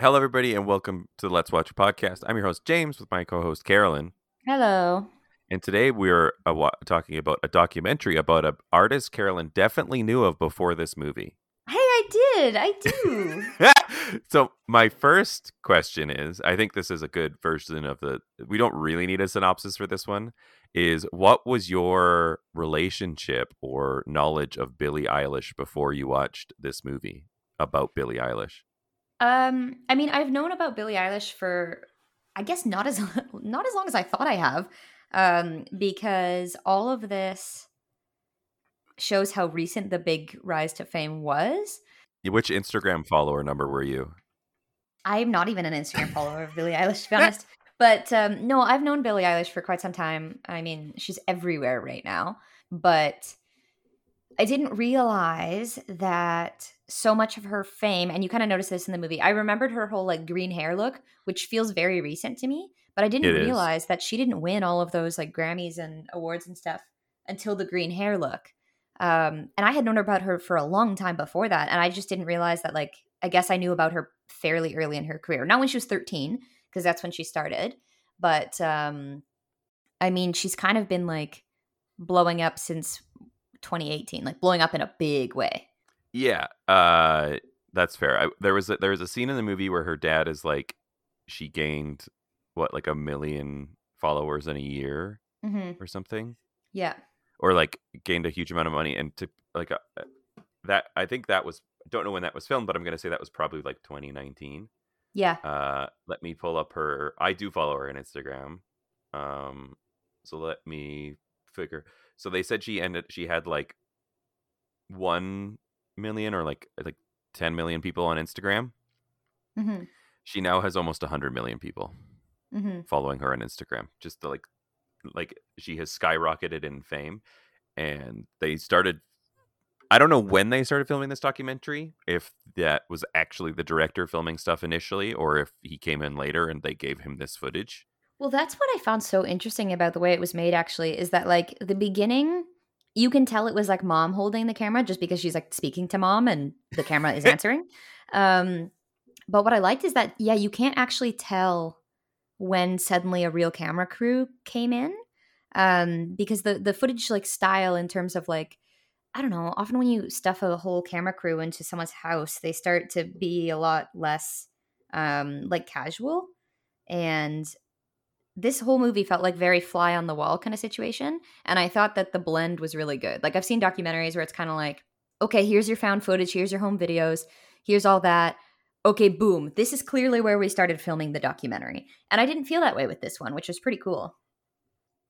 Hello, everybody, and welcome to the Let's Watch podcast. I'm your host, James, with my co host, Carolyn. Hello. And today we're uh, wa- talking about a documentary about an artist Carolyn definitely knew of before this movie. Hey, I did. I do. so, my first question is I think this is a good version of the. We don't really need a synopsis for this one. Is what was your relationship or knowledge of Billie Eilish before you watched this movie about Billie Eilish? Um, I mean, I've known about Billie Eilish for I guess not as not as long as I thought I have. Um, because all of this shows how recent the big rise to fame was. Which Instagram follower number were you? I'm not even an Instagram follower of Billie Eilish, to be honest. But um, no, I've known Billie Eilish for quite some time. I mean, she's everywhere right now. But I didn't realize that so much of her fame, and you kind of notice this in the movie. I remembered her whole like green hair look, which feels very recent to me. But I didn't It is. realize that she didn't win all of those like Grammys and awards and stuff until the green hair look. Um, and I had known about her for a long time before that, and I just didn't realize that. Like, I guess I knew about her fairly early in her career, not when she was thirteen, because that's when she started. But um, I mean, she's kind of been like blowing up since 2018, like blowing up in a big way. Yeah, uh, that's fair. I, there was a, there was a scene in the movie where her dad is like, she gained what like a million followers in a year Mm-hmm. or something, Yeah. or like gained a huge amount of money. And to like uh, that, I think that was I don't know when that was filmed, but I'm gonna say that was probably like 2019. Yeah. Uh, let me pull up her. I do follow her on Instagram. Um, so let me figure. So they said she ended. She had like one million or like like 10 million people on Instagram. Mm-hmm. She now has almost 100 million people Mm-hmm. following her on Instagram. Just like like she has skyrocketed in fame and they started I don't know when they started filming this documentary, if that was actually the director filming stuff initially or if he came in later and they gave him this footage. Well, that's what I found so interesting about the way it was made, actually, is that like the beginning, you can tell it was like mom holding the camera just because she's like speaking to mom and the camera is answering. Um, but what I liked is that, yeah, you can't actually tell when suddenly a real camera crew came in um, because the, the footage like style in terms of like, I don't know, often when you stuff a whole camera crew into someone's house, they start to be a lot less um, like casual. And this whole movie felt like very fly on the wall kind of situation and i thought that the blend was really good. Like i've seen documentaries where it's kind of like okay here's your found footage here's your home videos here's all that. Okay boom this is clearly where we started filming the documentary. And i didn't feel that way with this one which was pretty cool.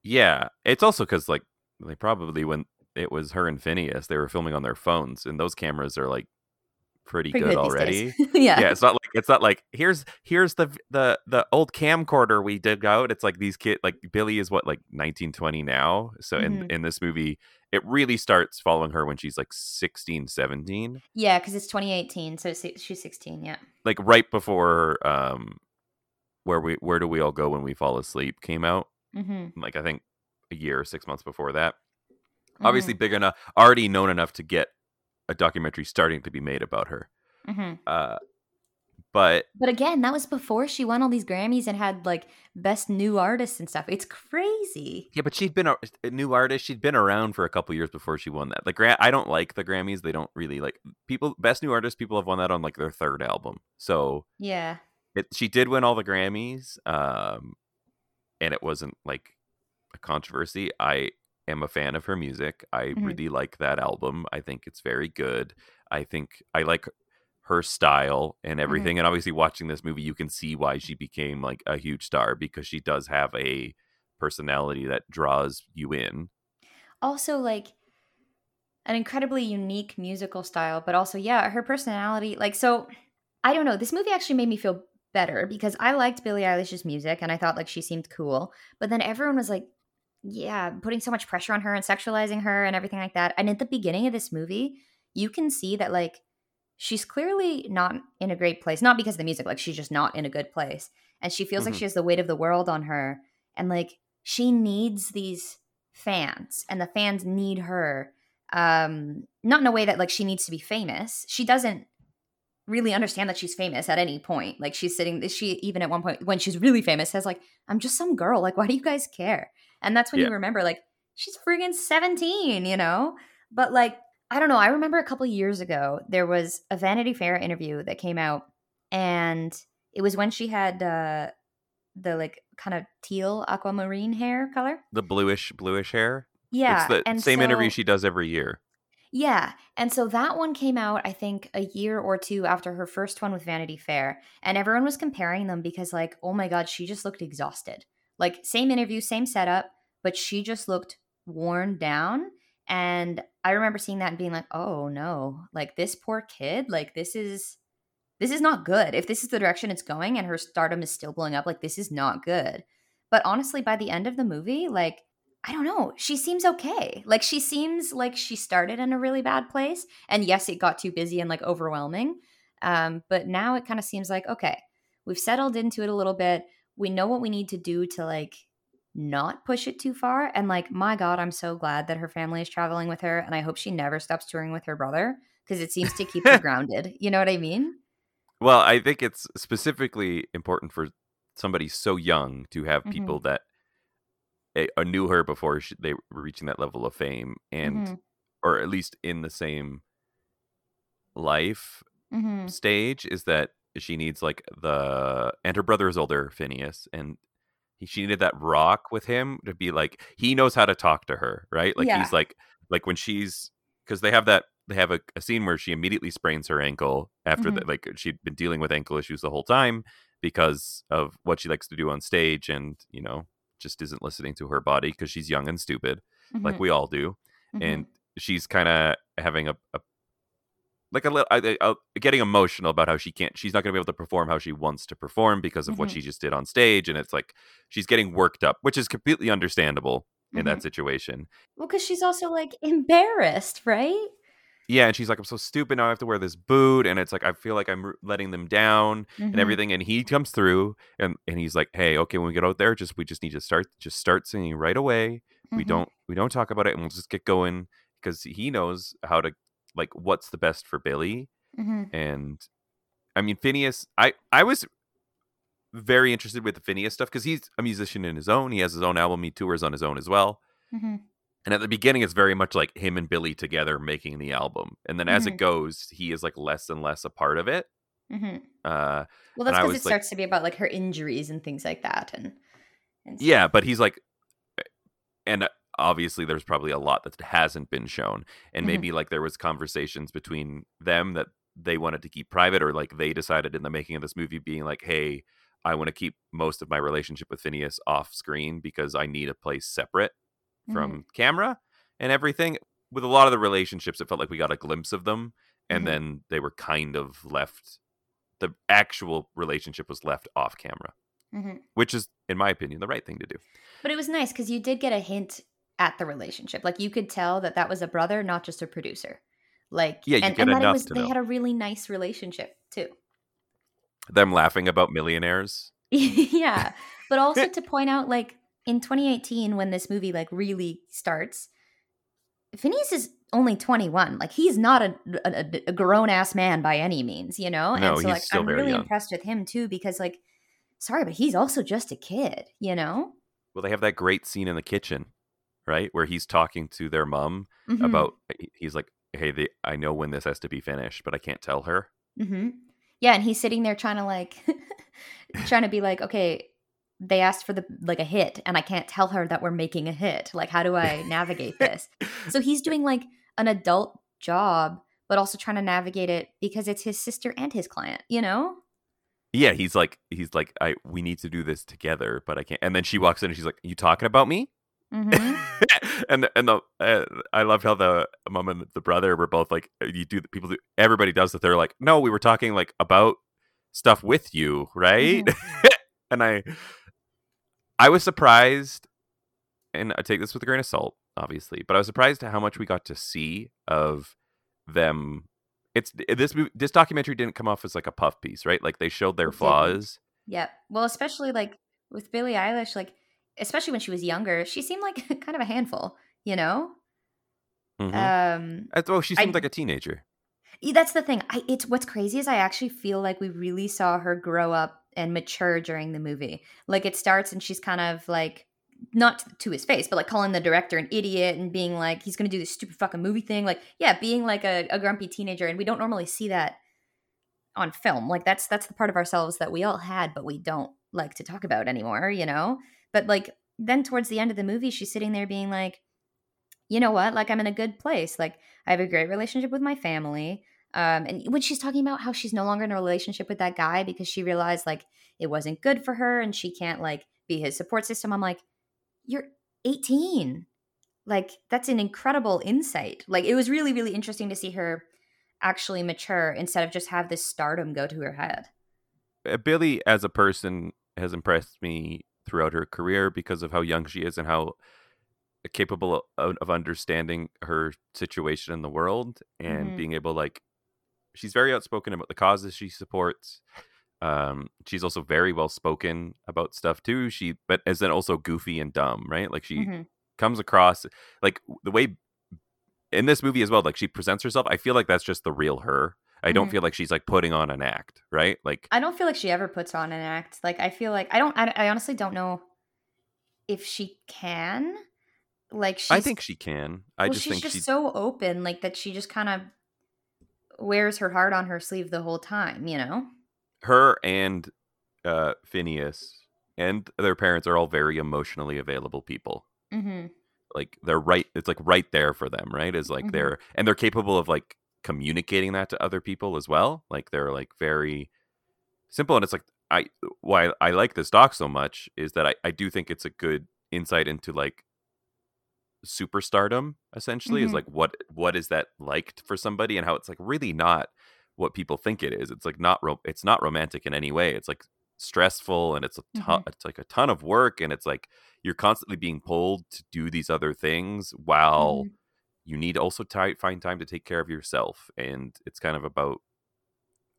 Yeah, it's also cuz like they probably when it was her and Phineas, they were filming on their phones and those cameras are like pretty, pretty good, good, already. yeah. Yeah it's not like it's not like here's here's the the the old camcorder we dug out. It's like these kid like Billie is what like 1920 now? So in Mhm. in this movie it really starts following her when she's like 16 17 yeah because it's 2018 so she's 16 yeah. Like right before um where we where do we all go when we fall asleep came out. Mm-hmm. like i think a year or six months before that. Obviously big enough already known enough to get a documentary starting to be made about her hmm uh but but again that was before she won all these grammys and had like best new artists and stuff it's crazy Yeah, but she'd been a, a new artist. She'd been around for a couple years before she won that. The Gra- I don't like the Grammys. They don't really like people. Best new artist. People have won that on like their third album. So yeah it, she did win all the Grammys, um, and it wasn't like a controversy. I am a fan of her music. I Mhm. really like that album. I think it's very good. I think I like her style and everything. And obviously, watching this movie, you can see why she became like a huge star because she does have a personality that draws you in. also like an incredibly unique musical style, but also, yeah, her personality. Like, so I don't know. This movie actually made me feel better because I liked Billie Eilish's music and I thought like she seemed cool. But then everyone was like, yeah, putting so much pressure on her and sexualizing her and everything like that. And at the beginning of this movie, you can see that like she's clearly not in a great place. Not because of the music, like she's just not in a good place. And she feels like Mhm. she has the weight of the world on her. And like she needs these fans and the fans need her. Um, not in a way that like she needs to be famous. She doesn't really understand that she's famous at any point. Like she's sitting, she even at one point when she's really famous says like, "I'm just some girl. Like, why do you guys care?" And that's when Yeah. you remember like she's friggin' 17, you know. But like, I don't know. I remember a couple years ago there was a Vanity Fair interview that came out, and it was when she had uh the like kind of teal aquamarine hair color. The bluish bluish hair. Yeah, it's the same interview she does every year. Yeah. And so that one came out, I think, a year or two after her first one with Vanity Fair. And everyone was comparing them because, like, oh my God, she just looked exhausted. Like, same interview, same setup, but she just looked worn down. And I remember seeing that and being like, oh no, like, this poor kid, like, this is. This is not good. If this is the direction it's going and her stardom is still blowing up, like this is not good. But honestly, by the end of the movie, like I don't know. She seems okay. Like she seems like she started in a really bad place. And yes, it got too busy and like overwhelming. Um, but now it kind of seems like, okay, we've settled into it a little bit. We know what we need to do to like not push it too far. And like, my God, I'm so glad that her family is traveling with her. And I hope she never stops touring with her brother because it seems to keep her grounded. You know what I mean? Well, I think it's specifically important for somebody so young to have Mhm. people that eh, uh, knew her before she, they were reaching that level of fame, and Mhm. or at least in the same life Mhm. stage. Is that she needs like the and her brother is older, Phineas, and she needed that rock with him to be like he knows how to talk to her, right? Like Yeah. he's like like when she's because they have that they have a, a scene where she immediately sprains her ankle after Mhm. that like she'd been dealing with ankle issues the whole time because of what she likes to do on stage and you know just isn't listening to her body because she's young and stupid like Mhm. we all do Mhm. and she's kind of having a, a like a little I, I, getting emotional about how she can't she's not going to be able to perform how she wants to perform because of what Mhm. she just did on stage and it's like she's getting worked up which is completely understandable in Mhm. that situation well, because she's also like embarrassed, right? yeah and she's like i'm so stupid now i have to wear this boot and it's like i feel like i'm letting them down and Mhm. everything and he comes through and and he's like hey okay when we get out there just we just need to start just start singing right away we Mhm. don't we don't talk about it and we'll just get going because he knows how to like what's the best for Billie Mhm. and i mean phineas i i was very interested with the phineas stuff because he's a musician in his own he has his own album he tours on his own as well Mhm. and at the beginning it's very much like him and Billie together making the album and then as it Mhm. goes he is like less and less a part of it Mhm. uh Well, that's because it like- starts to be about like her injuries and things like that, and, and yeah but he's like and uh, obviously there's probably a lot that hasn't been shown and Mhm. maybe like there was conversations between them that they wanted to keep private or like they decided in the making of this movie being like hey i want to keep most of my relationship with phineas off screen because i need a place separate from camera and everything with a lot of the relationships it felt like we got a glimpse of them and Mhm. then they were kind of left the actual relationship was left off camera Mhm. which is in my opinion the right thing to do But it was nice because you did get a hint at the relationship. Like you could tell that that was a brother, not just a producer. Like Yeah, you and, get and that it enough was to they know. had a really nice relationship too. them laughing about millionaires yeah, but also to point out like in 2018 when this movie like really starts, Phineas is only 21. Like he's not a, a, a grown ass man by any means, you know. No, and so like I'm really young. impressed with him too because like, sorry, but he's also just a kid, you know. well they have that great scene in the kitchen right where he's talking to their mom Mhm. about he's like hey the, i know when this has to be finished but i can't tell her hmm Yeah, and he's sitting there trying to like, trying to be like, okay, they asked for the like a hit, and I can't tell her that we're making a hit. Like, how do I navigate this? so he's doing like an adult job, but also trying to navigate it because it's his sister and his client. You know? yeah he's like he's like i we need to do this together but i can't and then she walks in and she's like you talking about me hmm and and the uh, I love how the mom and the brother were both like uh, you do people do everybody does that they're like no we were talking like about stuff with you right? And I I was surprised and I take this with a grain of salt obviously but I was surprised at how much we got to see of them. It's this movie this documentary didn't come off as like a puff piece right? Like they showed their flaws. Yep. Well, especially like with Billie Eilish, like especially when she was younger, she seemed like kind of a handful. You know? Mhm. Um, I- oh she I- seemed like a teenager That's the thing. I it's what's crazy is I actually feel like we really saw her grow up and mature during the movie. Like it starts and she's kind of like not to his face, but like calling the director an idiot and being like he's going to do this stupid fucking movie thing. Like yeah, being like a, a grumpy teenager, and we don't normally see that on film. Like that's that's the part of ourselves that we all had, but we don't like to talk about anymore. You know. But like then towards the end of the movie, she's sitting there being like, you know what? Like I'm in a good place. Like I have a great relationship with my family. Um, and when she's talking about how she's no longer in a relationship with that guy because she realized like it wasn't good for her and she can't like be his support system, I'm like, you're 18. Like that's an incredible insight. Like it was really, really interesting to see her actually mature instead of just have this stardom go to her head. Billie as a person, has impressed me throughout her career because of how young she is and how capable of, of understanding her situation in the world and mm-hmm. being able like she's very outspoken about the causes she supports um she's also very well spoken about stuff too she but is then also goofy and dumb right like she mm-hmm. comes across like the way in this movie as well like she presents herself i feel like that's just the real her I don't mm-hmm. feel like she's like putting on an act, right? Like I don't feel like she ever puts on an act. Like I feel like I don't. I, I honestly don't know if she can. Like I think she can. I well, just she's think just she's so open, like that. She just kind of wears her heart on her sleeve the whole time. You know. Her and uh, Phineas and their parents are all very emotionally available people. Mm-hmm. Like they're right. It's like right there for them. Right? Is like mm-hmm. they're and they're capable of like communicating that to other people as well. Like they're like very simple, and it's like I why I like this doc so much is that I I do think it's a good insight into like superstardom essentially mm-hmm. is like what what is that like for somebody and how it's like really not what people think it is it's like not ro- it's not romantic in any way it's like stressful and it's a ton mm-hmm. it's like a ton of work and it's like you're constantly being pulled to do these other things while mm-hmm. You need also to find time to take care of yourself and it's kind of about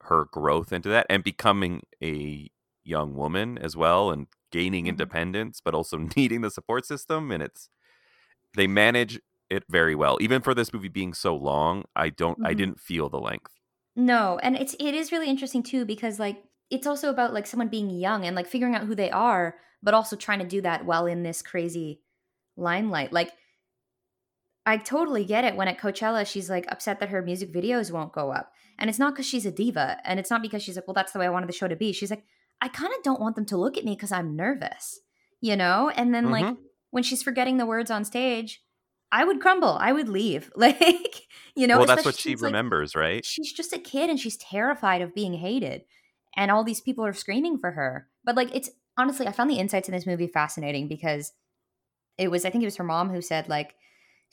her growth into that and becoming a young woman as well and gaining mm-hmm. independence but also needing the support system and it's they manage it very well. Even for this movie being so long, I don't mm-hmm. I didn't feel the length. No, and it's it is really interesting too because like it's also about like someone being young and like figuring out who they are, but also trying to do that while in this crazy limelight. Like I totally get it when at Coachella she's like upset that her music videos won't go up. And it's not because she's a diva and it's not because she's like, well, that's the way I wanted the show to be. She's like, I kind of don't want them to look at me because I'm nervous, you know? And then mm-hmm. like when she's forgetting the words on stage, I would crumble. I would leave. Like, you know, well, that's what she remembers, like, right? She's just a kid and she's terrified of being hated. And all these people are screaming for her. But like, it's honestly, I found the insights in this movie fascinating because it was, I think it was her mom who said, like,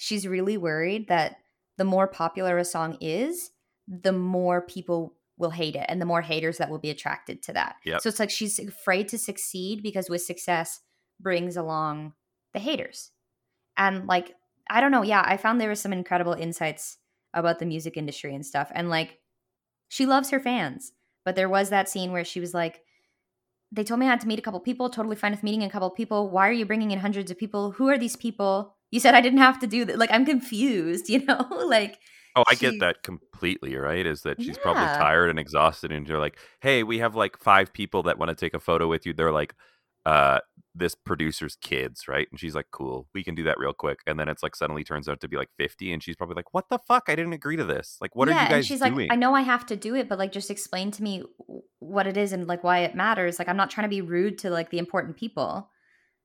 she's really worried that the more popular a song is, the more people will hate it and the more haters that will be attracted to that. Yep. So it's like she's afraid to succeed because with success brings along the haters. And like, I don't know. Yeah, I found there was some incredible insights about the music industry and stuff. And like, she loves her fans. But there was that scene where she was like, they told me I had to meet a couple people, totally fine with meeting a couple people. Why are you bringing in hundreds of people? Who are these people? You said I didn't have to do that. Like, I'm confused, you know? like, Oh, I she, get that completely, right? Is that she's yeah. probably tired and exhausted, and you're like, hey, we have like five people that want to take a photo with you. They're like, uh, this producer's kids, right? And she's like, cool, we can do that real quick. And then it's like suddenly turns out to be like 50. And she's probably like, what the fuck? I didn't agree to this. Like, what yeah, are you guys and she's doing? like, I know I have to do it, but like, just explain to me what it is and like why it matters. Like, I'm not trying to be rude to like the important people.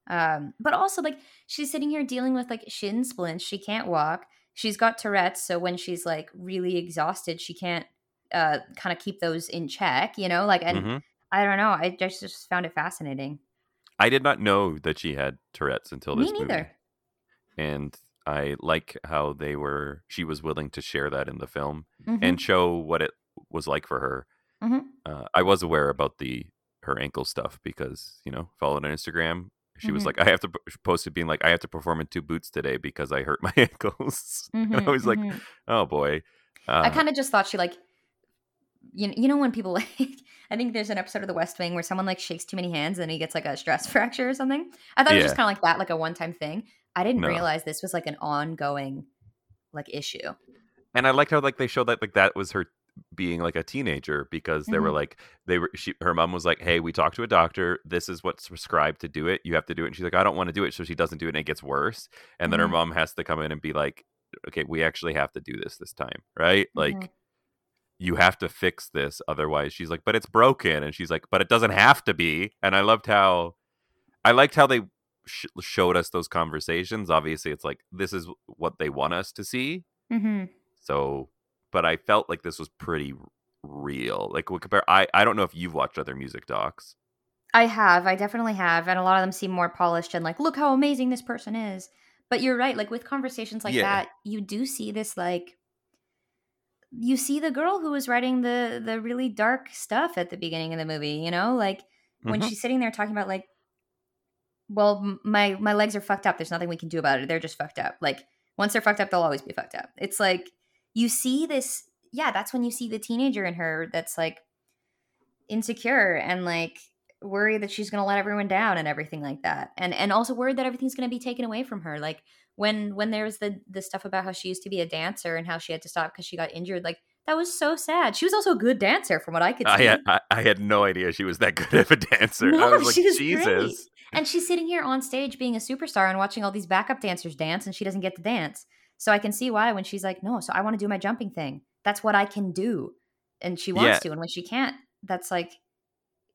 Um, but also like she's sitting here dealing with like shin splints. She can't walk. She's got Tourette's. So when she's like really exhausted, she can't uh kind of keep those in check, you know? Like, and mm-hmm. I don't know. I just, just found it fascinating. I did not know that she had Tourette's until this Me neither. movie. And I like how they were she was willing to share that in the film mm-hmm. and show what it was like for her. Mm-hmm. Uh, I was aware about the her ankle stuff because you know followed on Instagram. She mm-hmm. was like, I have to post it being like, I have to perform in two boots today because I hurt my ankles. and I was like, mm-hmm. oh boy. Uh, I kind of just thought she like you know, you know when people like I think there's an episode of The West Wing where someone like shakes too many hands and he gets like a stress fracture or something. I thought yeah. it was just kind of like that, like a one time thing. I didn't no. realize this was like an ongoing like issue. and I liked how like they showed that like that was her being like a teenager because they were Mhm. like they were she her mom was like hey we talked to a doctor. This is what's prescribed to do it. You have to do it. And she's like i don't want to do it. So she doesn't do it and it gets worse. And then her Mhm. mom has to come in and be like okay we actually have to do this this time right? Like Mhm. you have to fix this otherwise she's like but it's broken. And she's like but it doesn't have to be. And i loved how i liked how they sh- showed us those conversations. Obviously it's like this is what they want us to see. Mhm. so but i felt like this was pretty real like we compare i i don't know if you've watched other music docs I have. I definitely have. And a lot of them seem more polished and like, look how amazing this person is. But you're right. Like with conversations like Yeah. that, you do see this like you see the girl who was writing the the really dark stuff at the beginning of the movie, you know? Like when Mhm. she's sitting there talking about like well, my my legs are fucked up. There's nothing we can do about it. They're just fucked up. Like once they're fucked up, they'll always be fucked up. It's like you see this yeah, that's when you see the teenager in her that's like insecure and like worried that she's going to let everyone down and everything like that. And and also worried that everything's going to be taken away from her. Like when when there was the the stuff about how she used to be a dancer and how she had to stop because she got injured like that was so sad. She was also a good dancer from what i could see. I had I, I had no idea she was that good of a dancer. I No, was like, she was Jesus. and she's sitting here on stage being a superstar and watching all these backup dancers dance and she doesn't get to dance so i can see why when she's like no so i want to do my jumping thing. That's what i can do. And she wants Yeah. to and when she can't that's like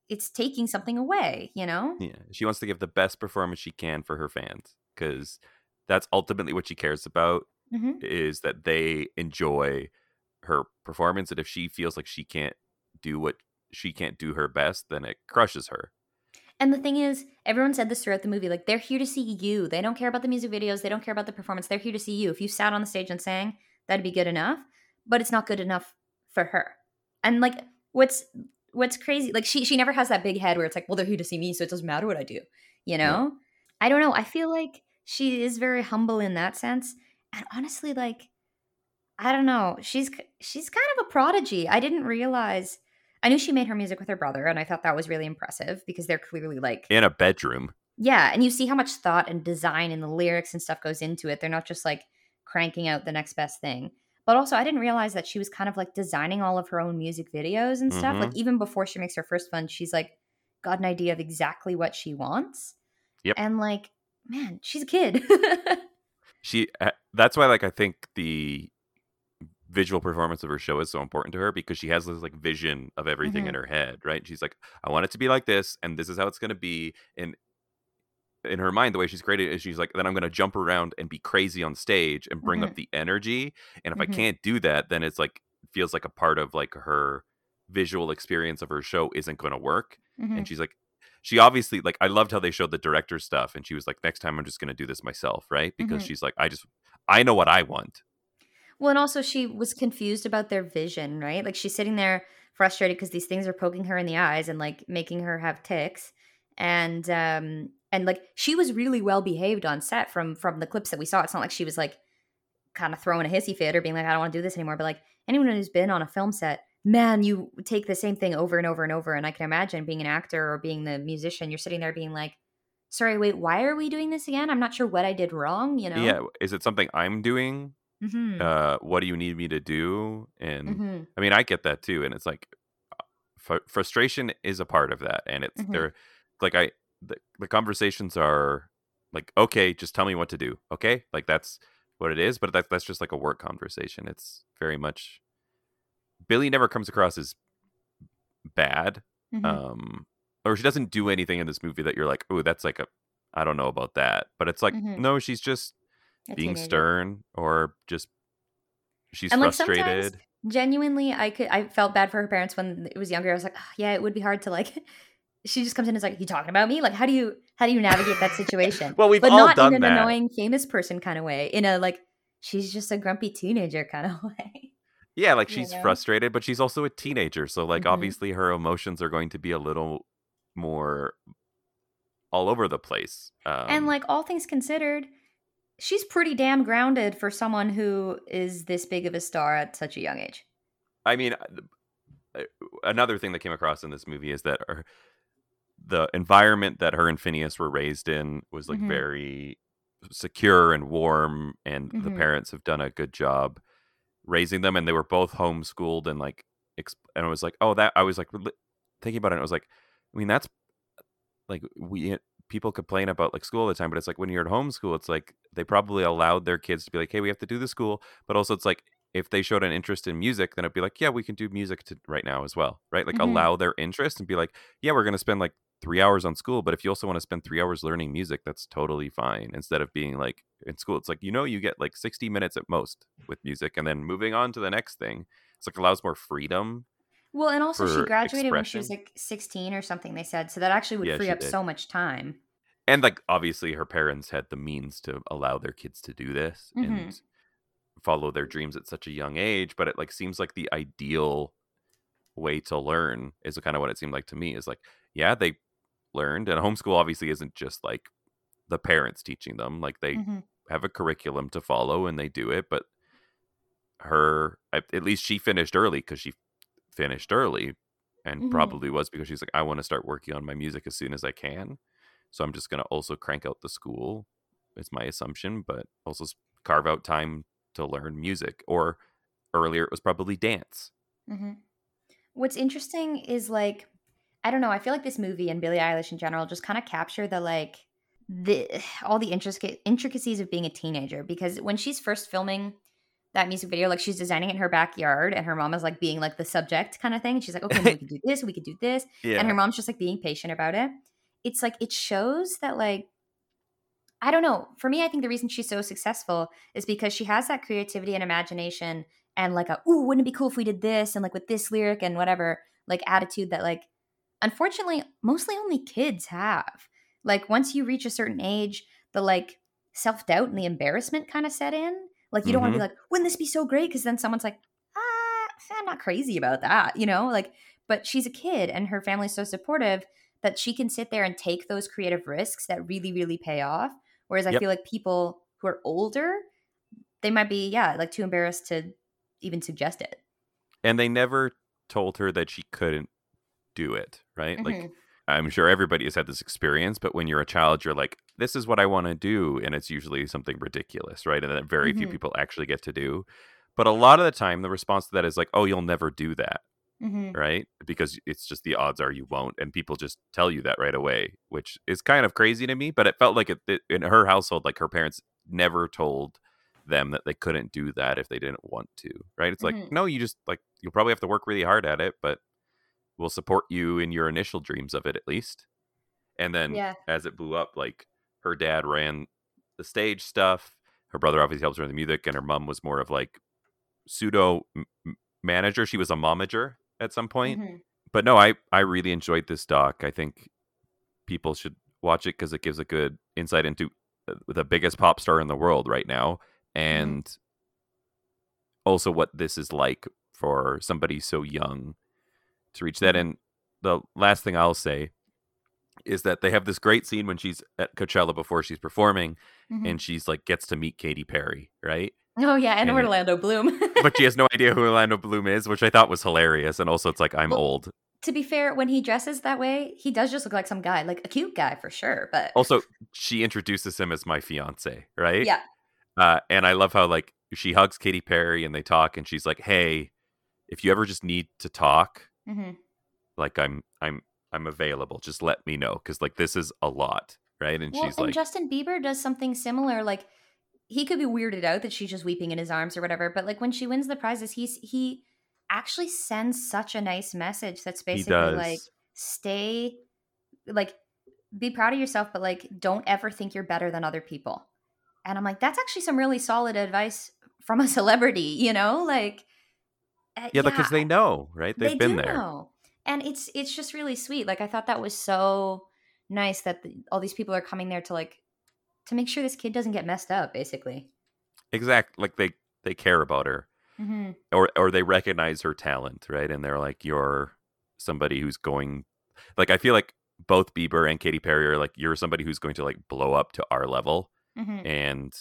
it's taking something away you know? Yeah, she wants to give the best performance she can for her fans because that's ultimately what she cares about hmm is that they enjoy her performance and if she feels like she can't do what she can't do her best then it crushes her And the thing is, everyone said this throughout the movie. Like, they're here to see you. They don't care about the music videos. They don't care about the performance. They're here to see you. If you sat on the stage and sang, that'd be good enough. But it's not good enough for her. And like, what's what's crazy? Like, she she never has that big head where it's like, well, they're here to see me, so it doesn't matter what I do. You know? I don't know. I feel like she is very humble in that sense. And honestly, like, I don't know. She's she's kind of a prodigy. I didn't realize. I knew she made her music with her brother, and I thought that was really impressive because they're clearly like in a bedroom yeah, and you see how much thought and design and the lyrics and stuff goes into it. They're not just like cranking out the next best thing. But also, I didn't realize that she was kind of like designing all of her own music videos and stuff. Like even before she makes her first one, she's like got an idea of exactly what she wants. Yep. And like, man, she's a kid. she uh, that's why like i think the visual performance of her show is so important to her because she has this like vision of everything in her head right? She's like i want it to be like this and this is how it's going to be and in her mind the way she's created it is she's like then i'm going to jump around and be crazy on stage and bring up the energy and if Mhm. i can't do that then it's like feels like a part of like her visual experience of her show isn't going to work and she's like she obviously like i loved how they showed the director stuff and she was like next time i'm just going to do this myself right? Because Mhm. she's like i just i know what i want Well, and also she was confused about their vision, right? Like she's sitting there frustrated because these things are poking her in the eyes and like making her have ticks. And um and like she was really well behaved on set from from the clips that we saw. It's not like she was like kind of throwing a hissy fit or being like, I don't want to do this anymore. But like anyone who's been on a film set, man, you take the same thing over and over and over. And I can imagine being an actor or being the musician, you're sitting there being like, sorry, wait, why are we doing this again? I'm not sure what I did wrong, you know? yeah is it something i'm doing Mm-hmm. uh what do you need me to do and mm-hmm. i mean i get that too and it's like uh, fr- frustration is a part of that and it's Mhm. they're like i the, the conversations are like okay just tell me what to do okay like that's what it is but that, that's just like a work conversation it's very much Billie never comes across as bad Mhm. um or she doesn't do anything in this movie that you're like oh that's like a i don't know about that but it's like Mhm. no she's just Being stern or just she's And, frustrated sometimes- Genuinely, I could. I felt bad for her parents when it was younger. I was like, "Ah, yeah, it would be hard to like. She just comes in and is like, "You talking about me? Like, how do you how do you navigate that situation?" well we've but all not done in an that annoying famous person kind of way. In a like, she's just a grumpy teenager kind of way. yeah like you she's know? frustrated but she's also a teenager so like Mhm. obviously her emotions are going to be a little more all over the place um, and like all things considered, she's pretty damn grounded for someone who is this big of a star at such a young age. I mean, uh, the- uh, another thing that came across in this movie is that her, the environment that her and Phineas were raised in was like Mhm. very secure and warm, and the Mhm. parents have done a good job raising them, and they were both homeschooled, and like, and I was like, oh, that I was like thinking about it. and I was like, I mean, that's like we people complain about like school all the time, but it's like when you're at homeschool, it's like they probably allowed their kids to be like, hey, we have to do the school, but also it's like if they showed an interest in music, then it'd be like, yeah, we can do music to right now as well, right? Like Mhm. allow their interest and be like, yeah, we're gonna spend like three hours on school, but if you also want to spend three hours learning music, that's totally fine. Instead of being like in school, it's like you know you get like sixty minutes at most with music, and then moving on to the next thing. It's like allows more freedom. Well, and also she graduated when she was like 16 or something, they said. So that actually would Yeah, free up did. so much time. and like obviously her parents had the means to allow their kids to do this Mhm. and follow their dreams at such a young age but it like seems like the ideal way to learn is kind of what it seemed like to me is like yeah they learned and homeschool obviously isn't just like the parents teaching them like they Mhm. have a curriculum to follow and they do it but her at at least she finished early because she finished early and Mhm. probably was because she's like i want to start working on my music as soon as i can so i'm just going to also crank out the school is my assumption but also carve out time to learn music or earlier it was probably dance hmm What's interesting is like, I don't know. I feel like this movie and Billie Eilish in general just kind of capture the like the all the intricate intricacies of being a teenager. Because when she's first filming that music video, like she's designing it in her backyard, and her mom is like being like the subject kind of thing. She's like, okay, we can do this, we could do this, yeah and her mom's just like being patient about it. It's like it shows that like I don't know. For me, I think the reason she's so successful is because she has that creativity and imagination and like a ooh, wouldn't it be cool if we did this and like with this lyric and whatever, like attitude that like unfortunately mostly only kids have. Like once you reach a certain age, the like self-doubt and the embarrassment kind of set in. Like you don't want to be like, wouldn't this be so great? Because then someone's like, ah, I'm not crazy about that, you know? Like, but she's a kid and her family's so supportive that she can sit there and take those creative risks that really, really pay off. Whereas I feel like people who are older, they might be, yeah, like too embarrassed to even suggest it. and they never told her that she couldn't do it right Mhm. like i'm sure everybody has had this experience but when you're a child you're like this is what i want to do and it's usually something ridiculous right and that very few Mhm. people actually get to do but a lot of the time the response to that is like oh you'll never do that Mhm. right because it's just the odds are you won't and people just tell you that right away which is kind of crazy to me but it felt like it, it in her household like her parents never told them that they couldn't do that if they didn't want to right it's Mhm. like no you just like you'll probably have to work really hard at it but we'll support you in your initial dreams of it at least. And then Yeah. as it blew up like her dad ran the stage stuff her brother obviously helps her with the music and her mom was more of like pseudo m- manager. She was a momager at some point. Mhm. but no i i really enjoyed this doc. I think people should watch it because it gives a good insight into uh, the biggest pop star in the world right now and also what this is like for somebody so young to reach that and the last thing i'll say is that they have this great scene when she's at coachella before she's performing Mhm. and she's like gets to meet Katy Perry, right? Oh yeah, and, and Orlando Bloom. But she has no idea who Orlando Bloom is, which I thought was hilarious. And also, it's like I'm Well, old. to be fair, when he dresses that way, he does just look like some guy, like a cute guy for sure. But Also, she introduces him as my fiance, right? yeah, Uh, and I love how like she hugs Katy Perry and they talk, and she's like, "Hey, if you ever just need to talk, hmm like I'm, I'm, I'm available. Just let me know, because like this is a lot, right?" And well, she's and like, Justin Bieber does something similar. Like he could be weirded out that she's just weeping in his arms or whatever. But like when she wins the prizes, he's he actually sends such a nice message that's basically like stay like be proud of yourself but like don't ever think you're better than other people and i'm like that's actually some really solid advice from a celebrity you know like uh, yeah, because they know, right? They've they been there. know. and it's it's just really sweet like i thought that was so nice that the, all these people are coming there to like to make sure this kid doesn't get messed up basically Exact, like they they care about her. hmm or or they recognize her talent, right? And they're like, you're somebody who's going, like I feel like both Bieber and Katy Perry are like, you're somebody who's going to like blow up to our level, hmm and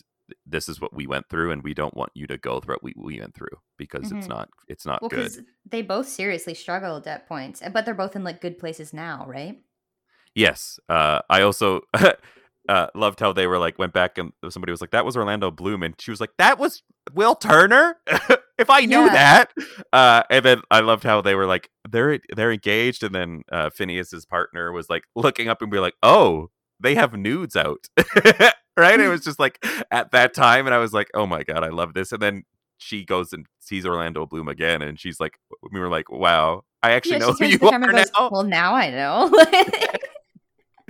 this is what we went through, and we don't want you to go through what we, we went through because it's Mhm. not it's not well good. they both seriously struggled at points but they're both in like good places now right Yes, uh, I also. Uh, loved how they were like went back and somebody was like that was Orlando Bloom and she was like that was Will Turner? if I knew Yeah. that. Uh, and then I loved how they were like, they're they're engaged, and then uh, Phineas's partner was like looking up and be like, oh, they have nudes out, right? It was just like at that time, and I was like, oh my god, I love this. And then she goes and sees Orlando Bloom again, and she's like, we were like, wow, I actually Yeah, know who you are goes, now. Well, now I know.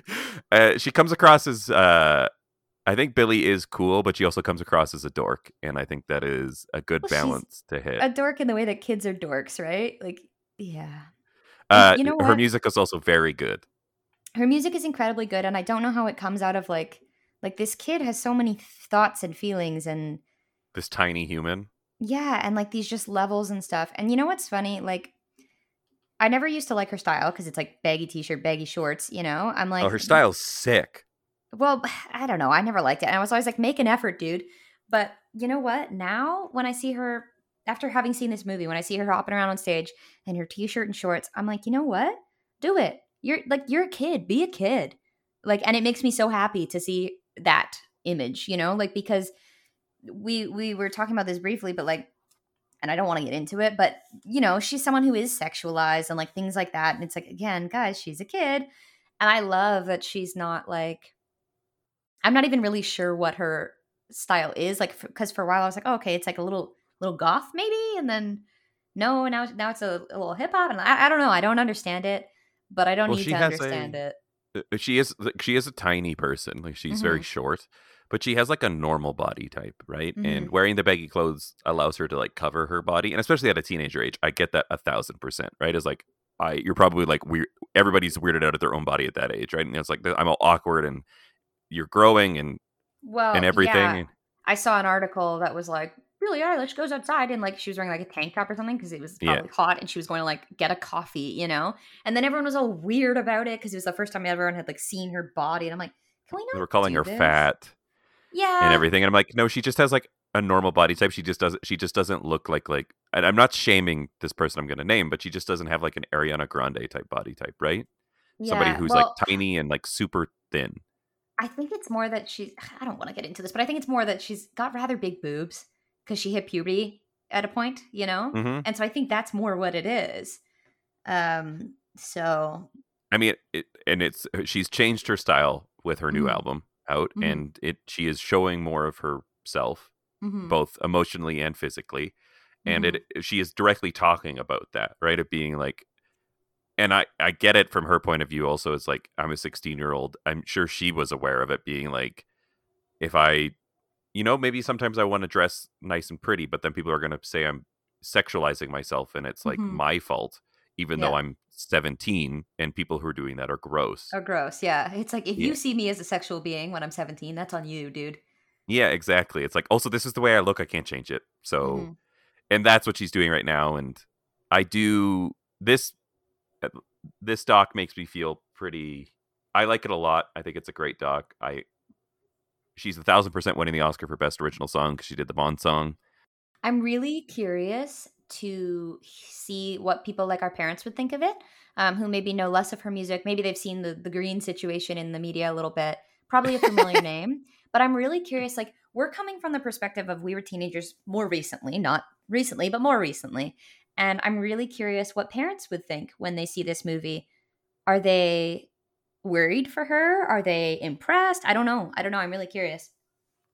uh, she comes across as uh I think Billie is cool, but she also comes across as a dork, and I think that is a good Well, balance to hit. a dork in the way that kids are dorks, right? Like, yeah. uh, you know her music is also very good. Her music is incredibly good, and I don't know how it comes out of like, like this kid has so many thoughts and feelings, and This tiny human. yeah, and like these just levels and stuff. And you know what's funny? Like, I never used to like her style because it's like baggy t-shirt, baggy shorts. You know, I'm oh, like, oh, her style's sick. Well, I don't know. I never liked it. And I was always like, make an effort, dude. But you know what? Now, when I see her, after having seen this movie, when I see her hopping around on stage in her t shirt and shorts, I'm like, you know what? Do it. You're like, you're a kid. Be a kid. Like, and it makes me so happy to see that image, you know, like because we we were talking about this briefly, but like, and I don't want to get into it, but you know, she's someone who is sexualized and like things like that. And it's like, again, guys, she's a kid. And I love that she's not like, I'm not even really sure what her style is like because for a while I was like, oh, okay, it's like a little little goth maybe, and then no, now now it's a, a little hip hop, and I, I don't know, I don't understand it, but I don't Well, need to understand a- it. Uh, She is she is a tiny person. Like she's very Mhm. short, but she has like a normal body type, right? Mm-hmm. And wearing the baggy clothes allows her to like cover her body, and especially at a teenager age, I get that a thousand percent, right? Is like I you're probably like weird. Everybody's weirded out at their own body at that age, right? And it's like I'm all awkward, and you're growing, and Well, and everything. yeah, I saw an article that was like, Billie Eilish goes outside and like she was wearing like a tank top or something because it was Yeah. probably hot and she was going to like get a coffee, you know? And then everyone was all weird about it because it was the first time everyone had like seen her body. And I'm like, can we not? They were calling her this? fat Yeah. and everything, and I'm like, no, she just has like a normal body type. She just doesn't. She just doesn't look like like. And I'm not shaming this person I'm going to name, but she just doesn't have like an Ariana Grande type body type, right? Somebody who's well, like tiny and like super thin. I think it's more that she's. I don't want to get into this, but I think it's more that she's got rather big boobs because she hit puberty at a point, you know. hmm And so I think that's more what it is. Um. So I mean, it, and it's she's changed her style with her new Mhm. album out, Mhm. and it she is showing more of herself, mhm, both emotionally and physically, and mhm. it she is directly talking about that, right? Of being like, and I I get it from her point of view. Also, it's like I'm a 16 year old. I'm sure she was aware of it, being like, if I, you know, maybe sometimes I want to dress nice and pretty, but then people are going to say I'm sexualizing myself, and it's like Mhm. my fault, even though I'm 17, and people who are doing that are gross. Are gross, yeah. It's like if Yeah. you see me as a sexual being when I'm 17, that's on you, dude. Yeah, exactly. It's like also this is the way I look. I can't change it. So, Mhm. and that's what she's doing right now. And I do this. uh, This doc makes me feel pretty. I like it a lot. I think it's a great doc. I. She's a thousand percent winning the Oscar for best original song because she did the Bond song. I'm really curious to see what people like our parents would think of it, um, who maybe know less of her music. Maybe they've seen the the Green situation in the media a little bit. Probably a familiar name, but I'm really curious. Like we're coming from the perspective of we were teenagers more recently, not recently, but more recently, and I'm really curious what parents would think when they see this movie. Are they worried for her? Are they impressed? I don't know. I don't know. I'm really curious.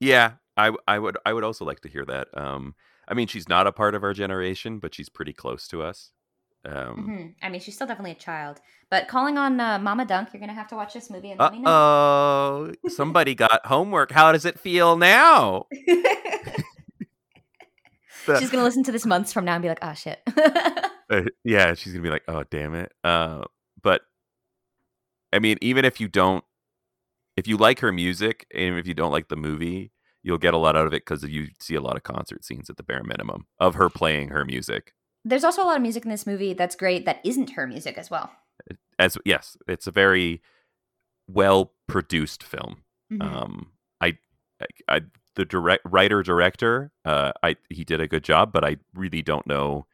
Yeah, I I would I would also like to hear that. Um, I mean, she's not a part of our generation, but she's pretty close to us. Um, hmm I mean, she's still definitely a child. But calling on uh, Mama Dunk, you're gonna have to watch this movie and let me know. oh, somebody got homework. How does it feel now? she's gonna listen to this months from now and be like, "Oh shit." Uh, yeah, she's gonna be like, "Oh, damn it." Uh, but I mean, even if you don't, if you like her music, and if you don't like the movie, you'll get a lot out of it because you see a lot of concert scenes at the bare minimum of her playing her music. There's also a lot of music in this movie that's great that isn't her music as well. As yes, it's a very well produced film. Mhm. Um, I, I, I the direct writer director, uh, I he did a good job, but I really don't know.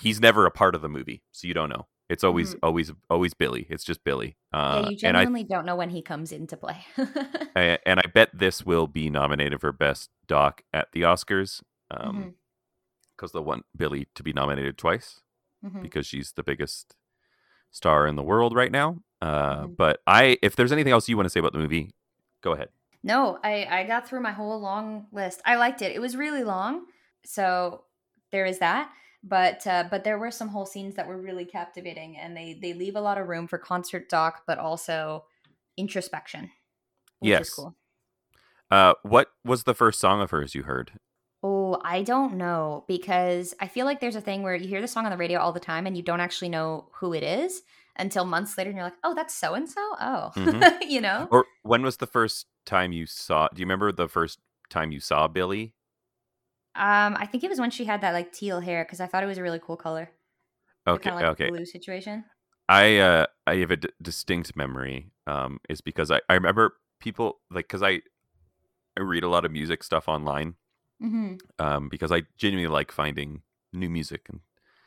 He's never a part of the movie, so you don't know. It's always Mhm. always always Billie. It's just Billie. Uh, yeah, you and I genuinely don't know when he comes into play. A- and I bet this will be nominated for best doc at the Oscars. Um, Mhm. because they want Billie to be nominated twice Mhm. because she's the biggest star in the world right now. Uh, Mhm. But I, if there's anything else you want to say about the movie, go ahead. No, I I got through my whole long list. I liked it. It was really long, so there is that. But uh, but there were some whole scenes that were really captivating, and they they leave a lot of room for concert doc, but also introspection. Which Yes. is cool. Uh, what was the first song of hers you heard? Oh, I don't know because I feel like there's a thing where you hear the song on the radio all the time and you don't actually know who it is until months later and you're like, oh, that's so and so. Oh, Mhm. you know? Or when was the first time you saw? Do you remember the first time you saw Billie? Um, I think it was when she had that like teal hair because I thought it was a really cool color. Okay, kind of like okay. blue situation. I uh I have a d- distinct memory um is because I I remember people like cuz I I read a lot of music stuff online Mm-hmm. um because I genuinely like finding new music and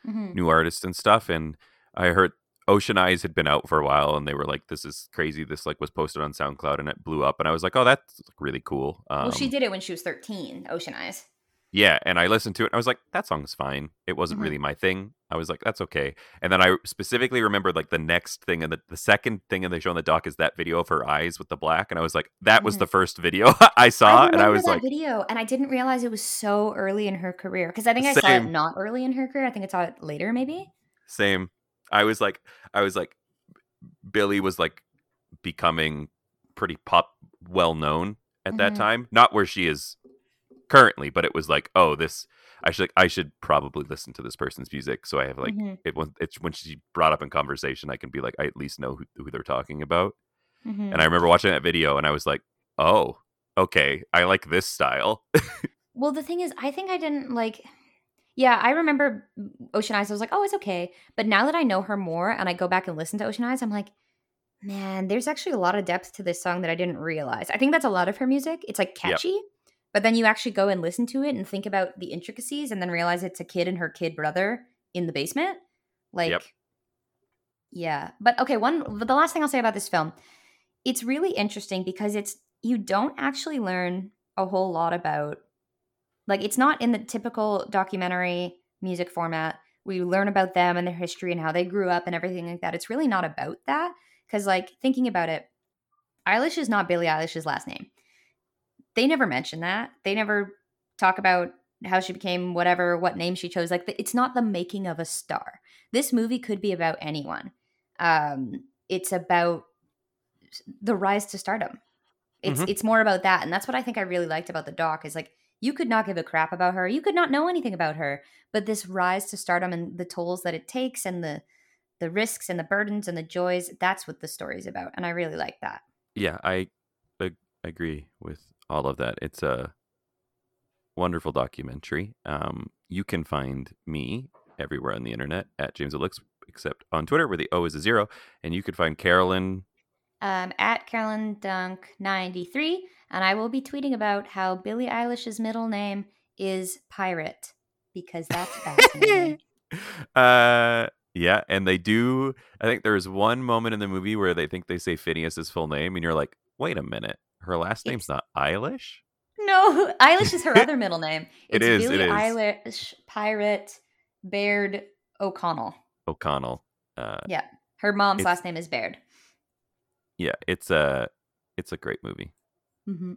Mm-hmm. new artists and stuff and I heard Ocean Eyes had been out for a while and they were like this is crazy this like was posted on SoundCloud and it blew up and I was like oh that's really cool. Um well, she did it when she was 13, Ocean Eyes. Yeah, and I listened to it and I was like, that song's fine. It wasn't Mhm. really my thing. I was like, that's okay. And then I specifically remembered like the next thing and the, the second thing in the show on the doc is that video of her eyes with the black. And I was like, that was the first video I saw. and I was that like, video, and I didn't realize it was so early in her career because I think I saw it not early in her career. I think I saw it later, maybe. same. I was like, I was like, Billie was like becoming pretty pop well known at that Mhm. time. Not where she is currently, but it was like, oh, this I should I should probably listen to this person's music. So I have like Mhm. it when it's when she brought up in conversation, I can be like, I at least know who, who they're talking about. Mhm. And I remember watching that video and I was like, oh, okay, I like this style. Well, the thing is, I think I didn't like. Yeah, I remember Ocean Eyes. I was like, oh, it's okay. But now that I know her more and I go back and listen to Ocean Eyes, I'm like, man, there's actually a lot of depth to this song that I didn't realize. I think that's a lot of her music. It's like Yep. But then you actually go and listen to it and think about the intricacies and then realize it's a kid and her kid brother in the basement. Like, yeah. But okay, one, but the last thing I'll say about this film, it's really interesting because it's, you don't actually learn a whole lot about like it's not in the typical documentary music format we learn about them and their history and how they grew up and everything like that it's really not about that because like thinking about it eilish is not billie eilish's last name they never mention that. They never talk about how she became whatever what name she chose like it's not the making of a star. This movie could be about anyone. Um it's about the rise to stardom. It's Mhm. it's more about that and that's what i think i really liked about the doc is like you could not give a crap about her. You could not know anything about her but this rise to stardom and the tolls that it takes and the the risks and the burdens and the joys that's what the story's about and i really like that. Yeah, I ag- agree with all of that. It's a wonderful documentary. Um, you can find me everywhere on the internet at James O'Lix, except on Twitter where the O is a zero. And you can find Carolyn um, at carolyn dunk 93 and i will be tweeting about how billie eilish's middle name is pirate because that's fascinating uh yeah and they do i think there's one moment in the movie where they think they say finneas's full name and you're like wait a minute her last name's It's- not eilish no eilish is her other middle name It it's is, billie is. eilish pirate baird o'connell o'connell uh Yeah. Her mom's last name is Baird. yeah it's a it's a great movie Mm-hmm.